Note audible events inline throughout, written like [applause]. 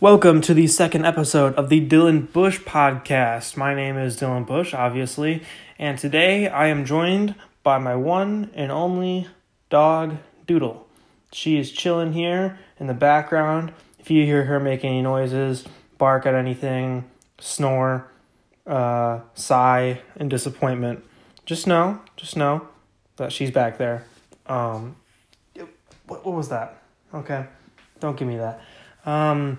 Welcome to the second episode of the Dylan Bush podcast. My name is Dylan Bush, obviously, and today I am joined by my one and only dog, Doodle. She is chilling here in the background. If you hear her make any noises, bark at anything, snore, uh, sigh in disappointment, just know, just know that she's back there. Um, what, what was that? Okay, don't give me that. Um,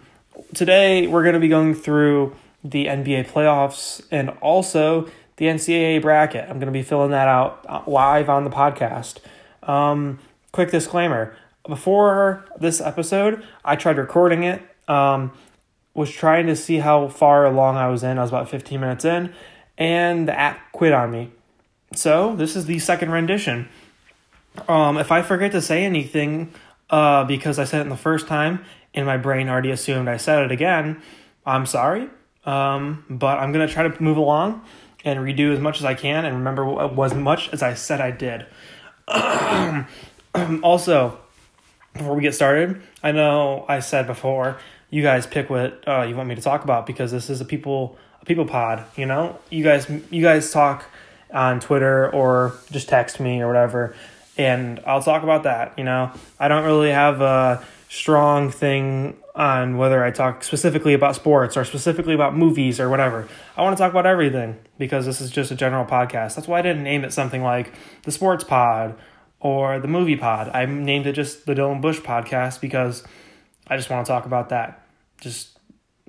today we're going to be going through the NBA playoffs and also the NCAA bracket. I'm going to be filling that out uh, live on the podcast. Um, quick disclaimer before this episode, I tried recording it. Um, was trying to see how far along I was in. I was about 15 minutes in, and the app quit on me. So this is the second rendition. Um, if I forget to say anything, uh, because I said it in the first time and my brain already assumed I said it again, I'm sorry. Um, but I'm gonna try to move along and redo as much as I can and remember what was as much as I said I did. [clears throat] also, before we get started, I know I said before you guys pick what uh, you want me to talk about because this is a people a people pod. You know, you guys you guys talk on Twitter or just text me or whatever, and I'll talk about that. You know, I don't really have a strong thing on whether I talk specifically about sports or specifically about movies or whatever. I want to talk about everything because this is just a general podcast. That's why I didn't name it something like the sports pod or the movie pod. I named it just the Dylan Bush podcast because I just want to talk about that. Just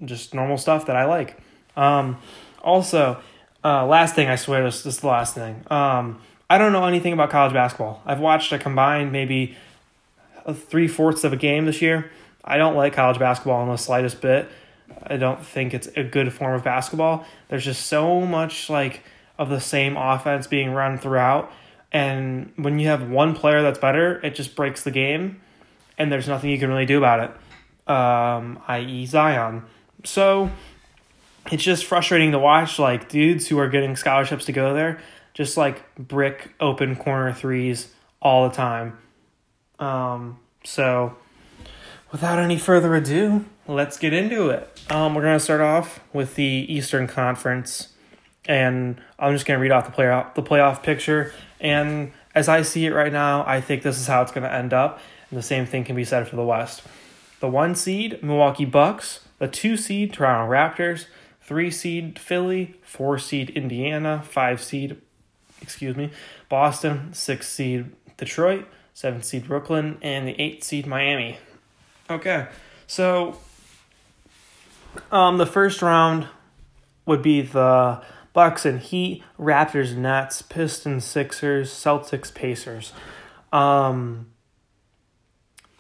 just normal stuff that I like. Um, also, uh, last thing I swear this, this is the last thing. Um, I don't know anything about college basketball. I've watched a combined maybe three fourths of a game this year. I don't like college basketball in the slightest bit. I don't think it's a good form of basketball. There's just so much like of the same offense being run throughout, and when you have one player that's better, it just breaks the game, and there's nothing you can really do about it um, i.e., Zion. So it's just frustrating to watch like dudes who are getting scholarships to go there just like brick open corner threes all the time. Um, so without any further ado, let's get into it. Um, we're gonna start off with the Eastern Conference, and I'm just gonna read off the playoff the playoff picture. And as I see it right now, I think this is how it's gonna end up. And the same thing can be said for the West. The one seed, Milwaukee Bucks. The two seed, Toronto Raptors. Three seed, Philly. Four seed, Indiana. Five seed, excuse me, Boston. Six seed, Detroit. Seven seed, Brooklyn. And the eight seed, Miami. Okay, so um, the first round would be the Bucks and Heat, Raptors, Nets, Pistons, Sixers, Celtics, Pacers. Um,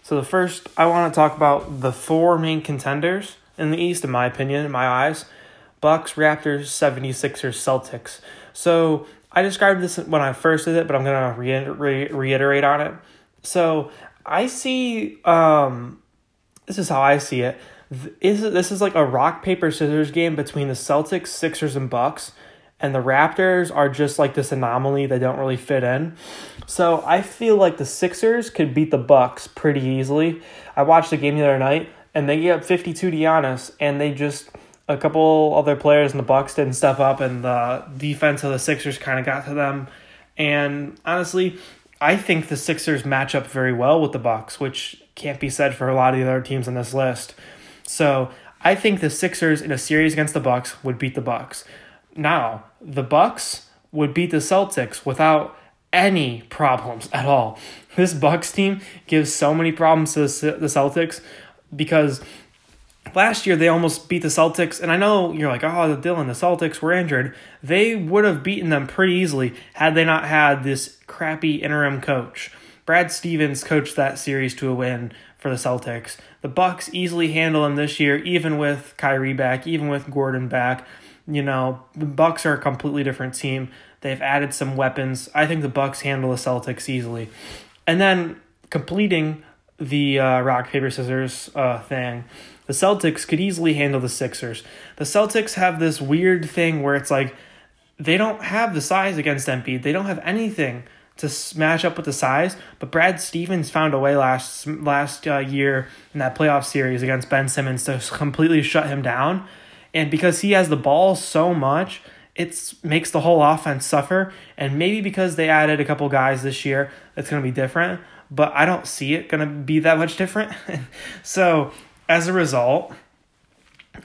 so the first, I want to talk about the four main contenders in the East, in my opinion, in my eyes. Bucks, Raptors, 76ers, Celtics. So I described this when I first did it, but I'm going to reiterate, reiterate on it. So I see, um, this is how I see it. Is this is like a rock paper scissors game between the Celtics, Sixers, and Bucks and the Raptors are just like this anomaly they don't really fit in. So I feel like the Sixers could beat the Bucks pretty easily. I watched the game the other night and they get 52 to Giannis and they just a couple other players in the Bucks didn't step up and the defense of the Sixers kind of got to them. And honestly, I think the Sixers match up very well with the Bucks, which can't be said for a lot of the other teams on this list. So, I think the Sixers in a series against the Bucks would beat the Bucks. Now, the Bucks would beat the Celtics without any problems at all. [laughs] This Bucks team gives so many problems to the Celtics because last year they almost beat the Celtics and I know you're like, "Oh, the Dylan, the Celtics were injured." They would have beaten them pretty easily had they not had this crappy interim coach. Brad Stevens coached that series to a win for the Celtics. The Bucks easily handle them this year even with Kyrie back, even with Gordon back. You know, the Bucks are a completely different team. They've added some weapons. I think the Bucks handle the Celtics easily. And then completing the uh, rock paper scissors uh, thing, the Celtics could easily handle the Sixers. The Celtics have this weird thing where it's like they don't have the size against Embiid. They don't have anything to match up with the size. But Brad Stevens found a way last last uh, year in that playoff series against Ben Simmons to completely shut him down. And because he has the ball so much, it makes the whole offense suffer. And maybe because they added a couple guys this year, it's going to be different. But I don't see it going to be that much different. [laughs] so as a result,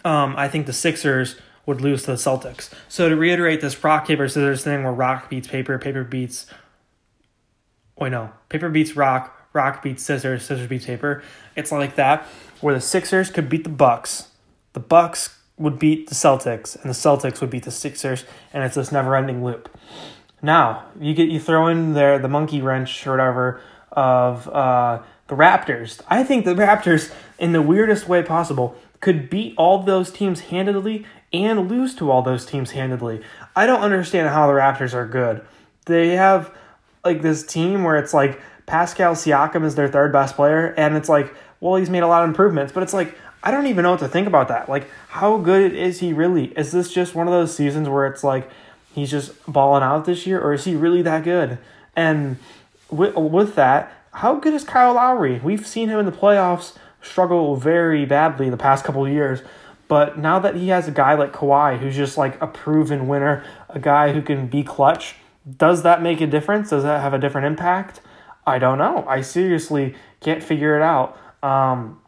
um, I think the Sixers would lose to the Celtics. So to reiterate this rock paper scissors thing, where rock beats paper, paper beats. Wait, no, paper beats rock, rock beats scissors, scissors beats paper. It's like that, where the Sixers could beat the Bucks, the Bucks would beat the Celtics, and the Celtics would beat the Sixers, and it's this never-ending loop. Now you get you throw in there the monkey wrench or whatever of uh, the Raptors. I think the Raptors, in the weirdest way possible, could beat all those teams handedly and lose to all those teams handedly. I don't understand how the Raptors are good. They have like this team where it's like Pascal Siakam is their third best player, and it's like, well, he's made a lot of improvements, but it's like I don't even know what to think about that. Like, how good is he really? Is this just one of those seasons where it's like he's just balling out this year, or is he really that good? And with, with that, how good is Kyle Lowry? We've seen him in the playoffs struggle very badly the past couple of years. But now that he has a guy like Kawhi who's just like a proven winner, a guy who can be clutch, does that make a difference? Does that have a different impact? I don't know. I seriously can't figure it out. Um,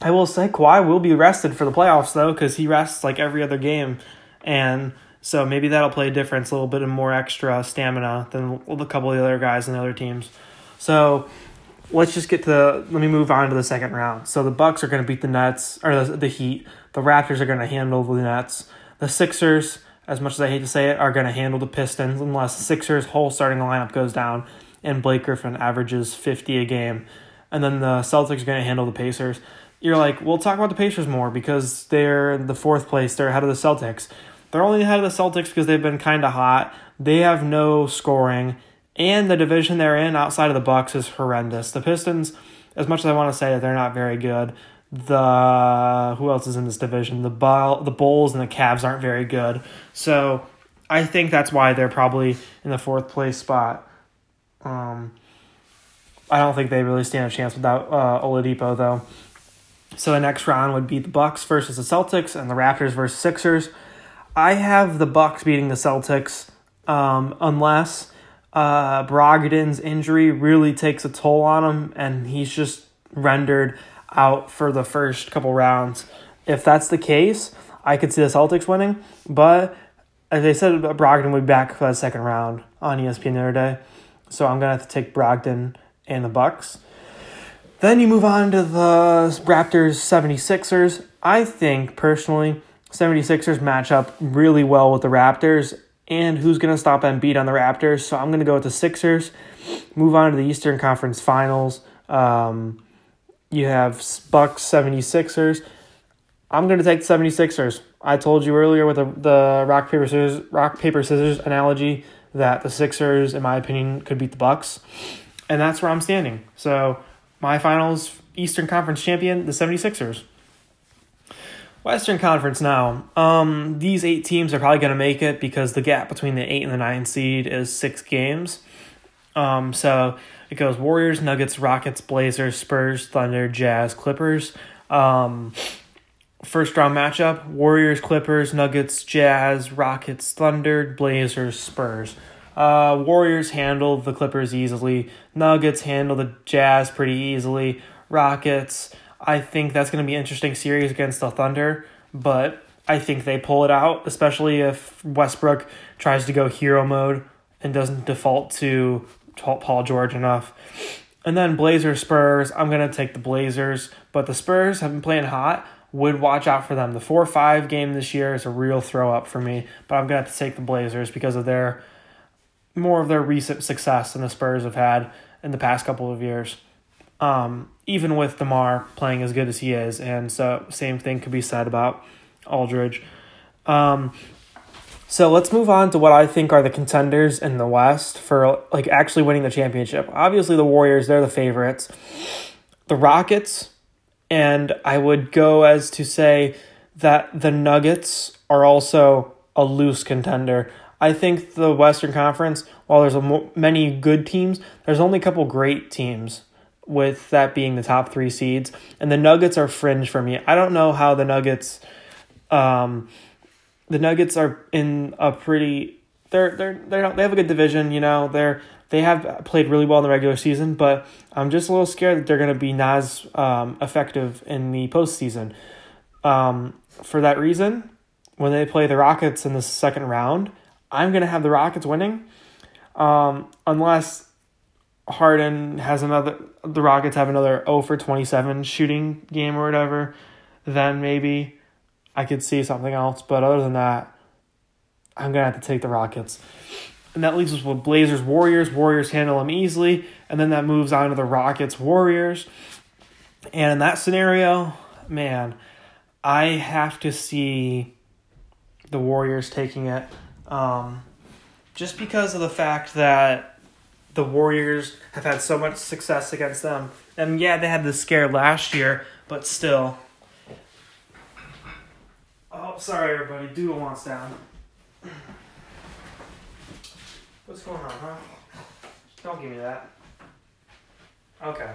I will say Kawhi will be rested for the playoffs though, because he rests like every other game, and so maybe that'll play a difference, a little bit of more extra stamina than a couple of the other guys in the other teams. So let's just get to the let me move on to the second round. So the Bucks are going to beat the Nets or the, the Heat. The Raptors are going to handle the Nets. The Sixers, as much as I hate to say it, are going to handle the Pistons unless the Sixers' whole starting lineup goes down and Blake Griffin averages 50 a game. And then the Celtics are going to handle the Pacers you're like, we'll talk about the Pacers more because they're the fourth place. They're ahead of the Celtics. They're only ahead of the Celtics because they've been kind of hot. They have no scoring, and the division they're in outside of the Bucks is horrendous. The Pistons, as much as I want to say that they're not very good, the who else is in this division? The Bull, the Bulls and the Cavs aren't very good. So I think that's why they're probably in the fourth place spot. Um, I don't think they really stand a chance without uh, Oladipo though. So the next round would be the Bucks versus the Celtics and the Raptors versus Sixers. I have the Bucks beating the Celtics um, unless uh, Brogdon's injury really takes a toll on him and he's just rendered out for the first couple rounds. If that's the case, I could see the Celtics winning, but as I said, Brogdon would be back for the second round on ESPN the other day. So I'm gonna have to take Brogdon and the Bucks. Then you move on to the Raptors 76ers. I think personally, 76ers match up really well with the Raptors. And who's going to stop Embiid on the Raptors? So I'm going to go with the Sixers. Move on to the Eastern Conference Finals. Um, you have Bucks 76ers. I'm going to take the 76ers. I told you earlier with the, the rock paper scissors rock paper scissors analogy that the Sixers in my opinion could beat the Bucks. And that's where I'm standing. So my finals Eastern Conference champion, the 76ers. Western Conference now. Um, these eight teams are probably going to make it because the gap between the eight and the nine seed is six games. Um, so it goes Warriors, Nuggets, Rockets, Blazers, Spurs, Thunder, Jazz, Clippers. Um, first round matchup Warriors, Clippers, Nuggets, Jazz, Rockets, Thunder, Blazers, Spurs. Uh, Warriors handle the Clippers easily. Nuggets handle the Jazz pretty easily. Rockets, I think that's going to be an interesting series against the Thunder, but I think they pull it out, especially if Westbrook tries to go hero mode and doesn't default to Paul George enough. And then Blazers Spurs, I'm going to take the Blazers, but the Spurs have been playing hot. Would watch out for them. The 4 5 game this year is a real throw up for me, but I'm going to have to take the Blazers because of their more of their recent success than the Spurs have had in the past couple of years. Um, even with DeMar playing as good as he is, and so same thing could be said about Aldridge. Um, so let's move on to what I think are the contenders in the West for like actually winning the championship. Obviously, the Warriors they're the favorites. The Rockets, and I would go as to say that the Nuggets are also a loose contender. I think the Western Conference, while there's mo- many good teams, there's only a couple great teams. With that being the top three seeds, and the Nuggets are fringe for me. I don't know how the Nuggets, um, the Nuggets are in a pretty. They're they're they don't they have a good division. You know they're they have played really well in the regular season, but I'm just a little scared that they're going to be not as um, effective in the postseason. Um, for that reason, when they play the Rockets in the second round, I'm going to have the Rockets winning. Um, unless Harden has another, the Rockets have another 0 for 27 shooting game or whatever, then maybe I could see something else. But other than that, I'm to have to take the Rockets. And that leaves us with Blazers, Warriors. Warriors handle them easily. And then that moves on to the Rockets, Warriors. And in that scenario, man, I have to see the Warriors taking it. Um, just because of the fact that the Warriors have had so much success against them. And yeah, they had the scare last year, but still. Oh, sorry, everybody. Doodle wants down. What's going on, huh? Don't give me that. Okay.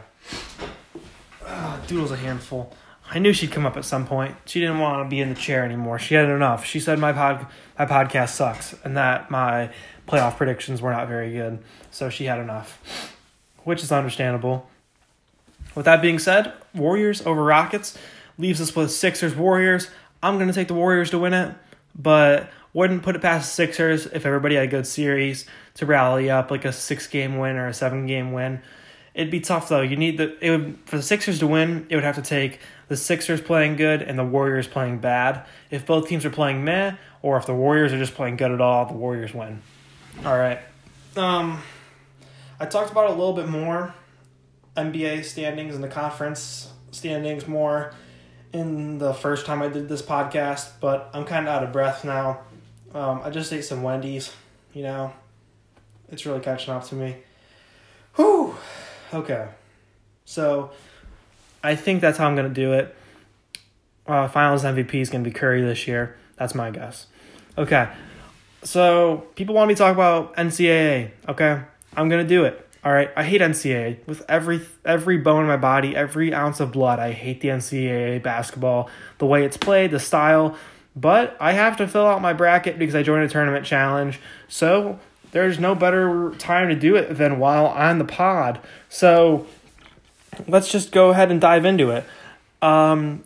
Uh, Doodle's a handful. I knew she'd come up at some point. She didn't want to be in the chair anymore. She had enough. She said my pod my podcast sucks and that my playoff predictions were not very good. So she had enough, which is understandable. With that being said, Warriors over Rockets leaves us with Sixers Warriors. I'm going to take the Warriors to win it, but wouldn't put it past the Sixers if everybody had a good series to rally up like a 6 game win or a 7 game win. It'd be tough though. You need the it would for the Sixers to win, it would have to take the Sixers playing good and the Warriors playing bad. If both teams are playing meh, or if the Warriors are just playing good at all, the Warriors win. All right. Um, I talked about a little bit more NBA standings and the conference standings more in the first time I did this podcast, but I'm kind of out of breath now. Um, I just ate some Wendy's, you know. It's really catching up to me. Whew. Okay. So I think that's how I'm going to do it. Uh, finals MVP is going to be Curry this year. That's my guess. Okay. So people want me to talk about NCAA. Okay. I'm to do it. All right. I hate NCAA with every every bone in my body, every ounce of blood. I hate the NCAA basketball, the way it's played, the style. But I have to fill out my bracket because I joined a tournament challenge. So there's no better time to do it than while on the pod. So let's just go ahead and dive into it. Um,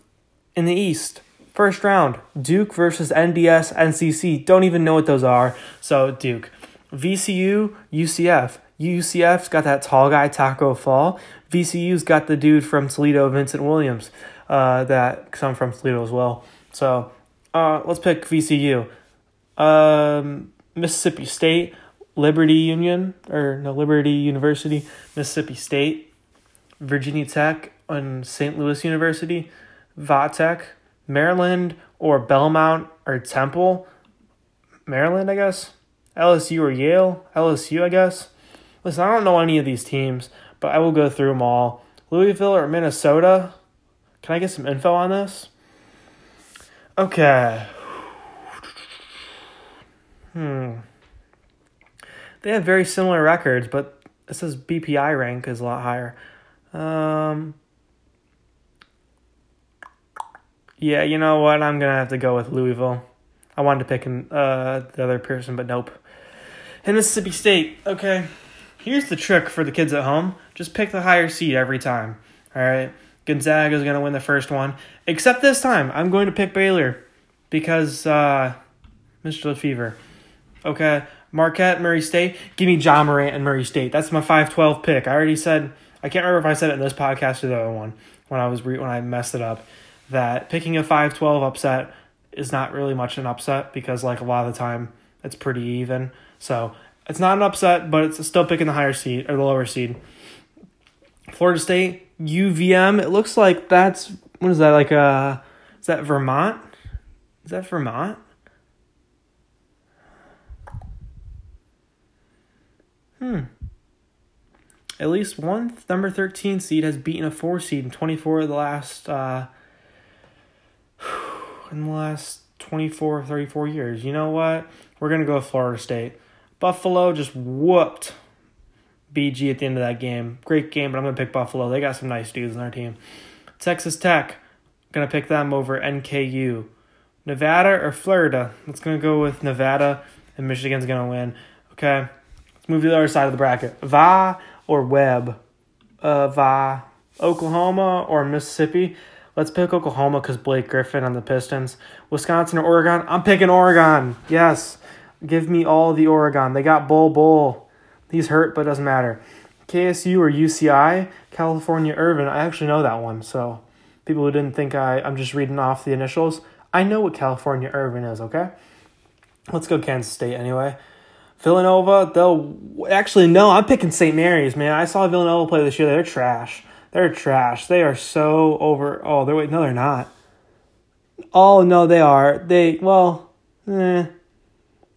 in the East, first round, Duke versus NDS, NCC. Don't even know what those are. So Duke, VCU, UCF. UCF's got that tall guy Taco Fall. VCU's got the dude from Toledo, Vincent Williams. Uh, that I'm from Toledo as well. So uh, let's pick VCU. Um, Mississippi State, Liberty Union or no Liberty University, Mississippi State. Virginia Tech, and St. Louis University, Vatech, Maryland, or Belmont or Temple. Maryland, I guess. LSU or Yale. LSU, I guess. Listen, I don't know any of these teams, but I will go through them all. Louisville or Minnesota? Can I get some info on this? Okay. Hmm. They have very similar records, but it says BPI rank is a lot higher. Um, yeah, you know what? I'm gonna have to go with Louisville. I wanted to pick uh, the other person, but nope. And Mississippi State. Okay, here's the trick for the kids at home: just pick the higher seed every time. All right, Gonzaga is gonna win the first one. Except this time, I'm going to pick Baylor because uh, Mr. Fever. Okay, Marquette, Murray State. Give me Ja Morant and Murray State. That's my five twelve pick. I already said I can't remember if I said it in this podcast or the other one when I was re- when I messed it up that picking a 5-12 upset is not really much an upset because like a lot of the time it's pretty even. So it's not an upset, but it's still picking the higher seed or the lower seed. Florida State UVM. It looks like that's what is that like? Uh, is that Vermont? Is that Vermont? Hmm at least one number 13 seed has beaten a 4 seed in 24 of the last uh, in the last 24, 34 years. You know what? We're going to go Florida State. Buffalo just whooped BG at the end of that game. Great game, but I'm going to pick Buffalo. They got some nice dudes on their team. Texas Tech, going to pick them over NKU. Nevada or Florida? Let's going to go with Nevada, and Michigan's going to win. Okay, let's move to the other side of the bracket. Va or Webb? Uh, Va. Oklahoma or Mississippi? Let's pick Oklahoma because Blake Griffin on the Pistons. Wisconsin or Oregon? I'm picking Oregon. Yes. Give me all the Oregon. They got Bol Bol. He's hurt, but doesn't matter. KSU or UCI? California Irvine. I actually know that one. So people who didn't think I, I'm just reading off the initials, I know what California Irvine is, okay? Let's go Kansas State anyway. Villanova, they'll actually no, I'm picking St. Mary's, man. I saw Villanova play this year. They're trash. They're trash. They are so over. Oh, they're wait. No, they're not. Oh no, they are. They well, eh.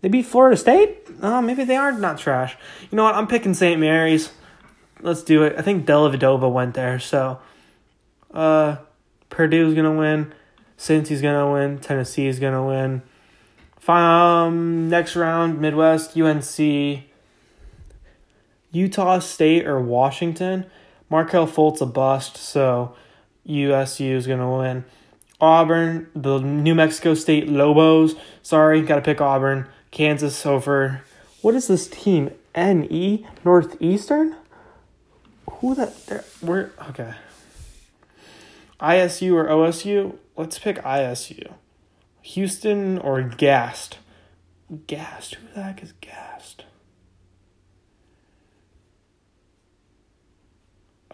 They beat Florida State. Oh, maybe they are not trash. You know what? I'm picking St. Mary's. Let's do it. I think Dellavedova went there, so uh, Purdue's gonna win. Cincy's gonna win. Tennessee's gonna win. Um, next round, Midwest, UNC, Utah State or Washington. Markelle Fultz a bust, so USU is gonna win. Auburn, the New Mexico State Lobos. Sorry, got to pick Auburn. Kansas over. What is this team? NE Northeastern. Who that? We're Okay. ISU or OSU? Let's pick ISU. Houston or Gast? Gast. Who the heck is Gast?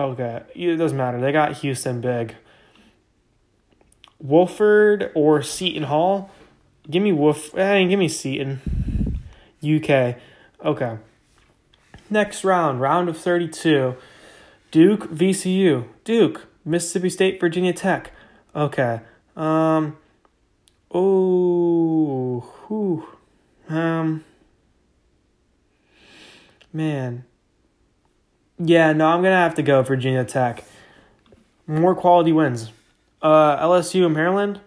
Okay, it doesn't matter. They got Houston big. Wofford or Seton Hall? Give me Wolf. Eh, give me Seton. UK. Okay. Next round, round of 32. Duke, VCU. Duke, Mississippi State, Virginia Tech. Okay. Um. Oh. Whew. Um. Man. Yeah, no, I'm gonna have to go Virginia Tech. More quality wins. Uh, LSU and Maryland.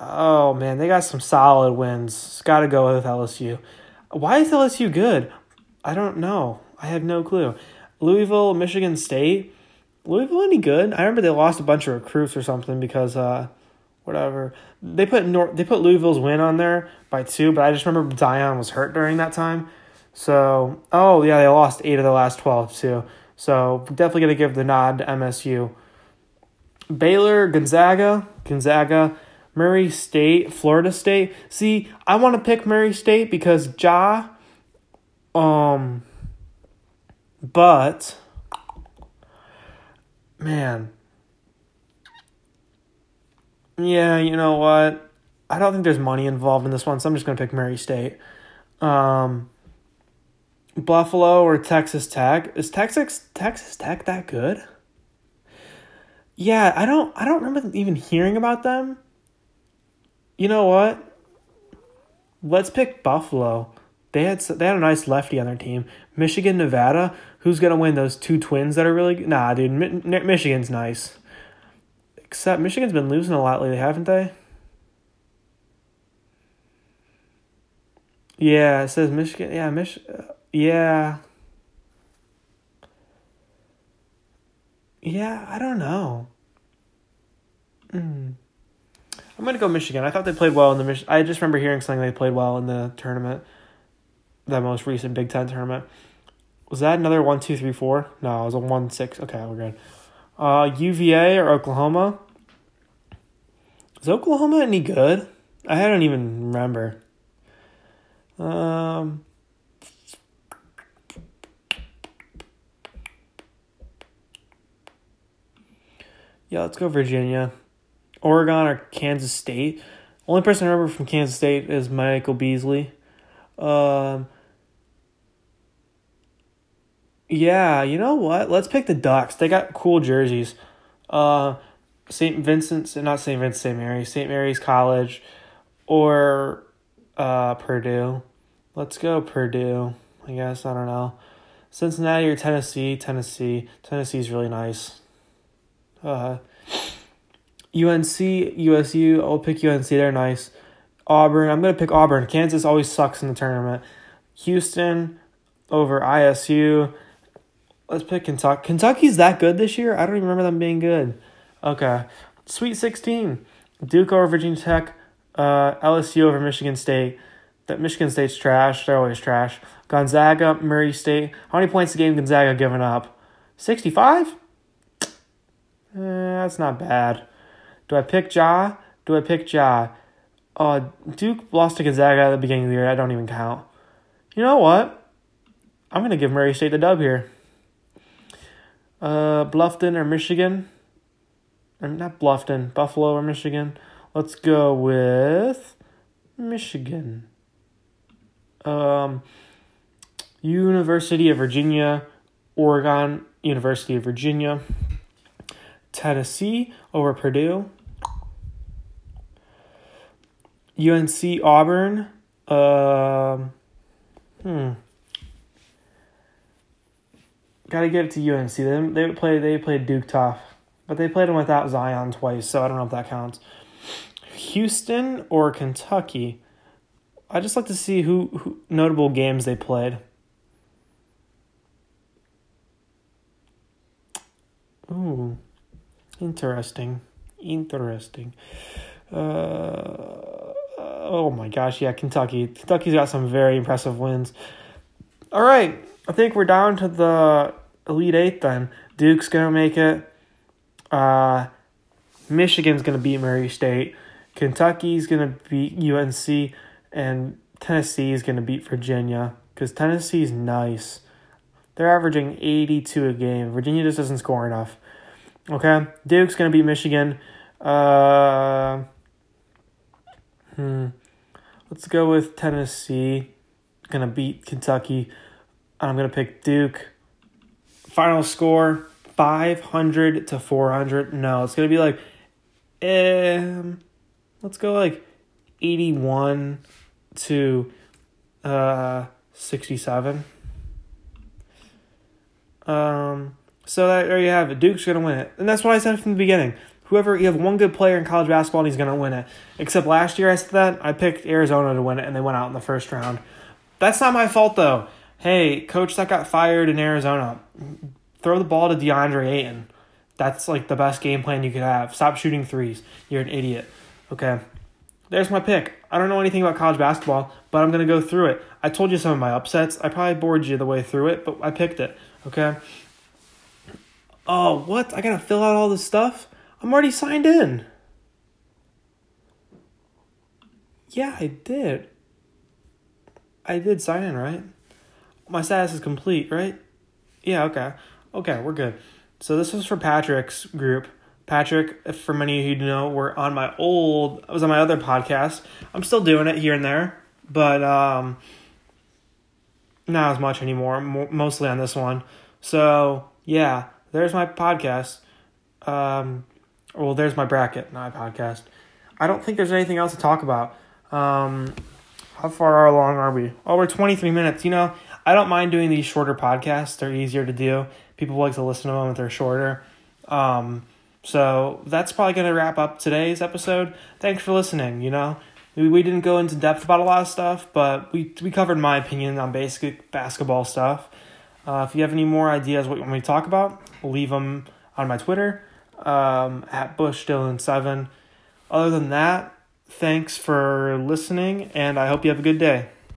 Oh man, they got some solid wins. Got to go with LSU. Why is LSU good? I don't know. I have no clue. Louisville, Michigan State. Louisville any good? I remember they lost a bunch of recruits or something because uh, whatever. They put Nor- they put Louisville's win on there by two, but I just remember Dion was hurt during that time. So, oh yeah, they lost eight of the last twelve too. So definitely gonna give the nod to MSU. Baylor, Gonzaga, Gonzaga, Murray State, Florida State. See, I want to pick Murray State because Ja. Um. But. Man. Yeah, you know what? I don't think there's money involved in this one, so I'm just gonna pick Murray State. Um. Buffalo or Texas Tech. Is Texas Texas Tech that good? Yeah, I don't I don't remember even hearing about them. You know what? Let's pick Buffalo. They had they had a nice lefty on their team. Michigan, Nevada. Who's gonna win? Those two twins that are really? Nah, dude. Mi- Michigan's nice. Except Michigan's been losing a lot lately, haven't they? Yeah, it says Michigan. Yeah, Mich. Uh, Yeah. Yeah, I don't know. Mm. I'm gonna go Michigan. I thought they played well in the Mich- I just remember hearing something they played well in the tournament, the most recent Big Ten tournament. Was that another one, two, three, four? No, it was a one, six. Okay, we're good. Uh, UVA or Oklahoma? Is Oklahoma any good? I don't even remember. Um. Yeah, let's go Virginia. Oregon or Kansas State. Only person I remember from Kansas State is Michael Beasley. Um, yeah, you know what? Let's pick the Ducks. They got cool jerseys. Uh, St. Vincent's, not St. Vincent, St. Mary's, St. Mary's College, or uh, Purdue. Let's go Purdue. I guess I don't know. Cincinnati or Tennessee? Tennessee. Tennessee's really nice. Uh, UNC, USU. I'll pick UNC. They're nice. Auburn. I'm gonna pick Auburn. Kansas always sucks in the tournament. Houston over ISU. Let's pick Kentucky. Kentucky's that good this year? I don't even remember them being good. Okay. Sweet 16. Duke over Virginia Tech. Uh, LSU over Michigan State. That Michigan State's trash. They're always trash. Gonzaga, Murray State. How many points a game Gonzaga giving up? 65? Eh, that's not bad. Do I pick Ja? Do I pick Ja? Uh, Duke lost to Gonzaga at the beginning of the year. I don't even count. You know what? I'm going to give Murray State the dub here. Uh, Bluffton or Michigan? Or not Bluffton, Buffalo or Michigan? Let's go with Michigan. Um, University of Virginia, Oregon, University of Virginia, Tennessee over Purdue, UNC Auburn. Um, hmm. Got to give it to UNC. They they play they played Duke tough, but they played them without Zion twice, so I don't know if that counts. Houston or Kentucky. I just like to see who, who notable games they played. Ooh, interesting, interesting. Uh, oh my gosh, yeah, Kentucky. Kentucky's got some very impressive wins. All right, I think we're down to the Elite Eight then. Duke's gonna make it. Uh, Michigan's gonna beat Murray State. Kentucky's gonna beat UNC, and Tennessee is gonna beat Virginia because Tennessee's nice. They're averaging 82 a game. Virginia just doesn't score enough. Okay, Duke's gonna beat Michigan. Uh, hmm. Let's go with Tennessee. Gonna beat Kentucky. I'm gonna pick Duke. Final score: 500 to 400. No, it's gonna be like, um, let's go like 81 to uh 67. Um, so that, there you have it. Duke's gonna win it, and that's what I said from the beginning. Whoever you have one good player in college basketball, and he's gonna win it. Except last year I said that I picked Arizona to win it, and they went out in the first round. That's not my fault though. Hey, coach that got fired in Arizona, throw the ball to DeAndre Ayton. That's like the best game plan you could have. Stop shooting threes. You're an idiot. Okay. There's my pick. I don't know anything about college basketball, but I'm going to go through it. I told you some of my upsets. I probably bored you the way through it, but I picked it. Okay. Oh, what? I got to fill out all this stuff? I'm already signed in. Yeah, I did. I did sign in, right? My status is complete, right? Yeah, okay. Okay, we're good. So this was for Patrick's group. Patrick, for many of you know, were on my old, I was on my other podcast. I'm still doing it here and there, but um, not as much anymore, mostly on this one. So, yeah, there's my podcast. Um, well, there's my bracket, my podcast. I don't think there's anything else to talk about. Um, how far along are we? Oh, we're 23 minutes. You know, I don't mind doing these shorter podcasts. They're easier to do. People like to listen to them if they're shorter. Um, so that's probably going to wrap up today's episode. Thanks for listening. You know, we, we didn't go into depth about a lot of stuff, but we, we covered my opinion on basic basketball stuff. Uh, if you have any more ideas what you want me to talk about, leave them on my Twitter um, at Bush Dylan 7 Other than that, thanks for listening, and I hope you have a good day.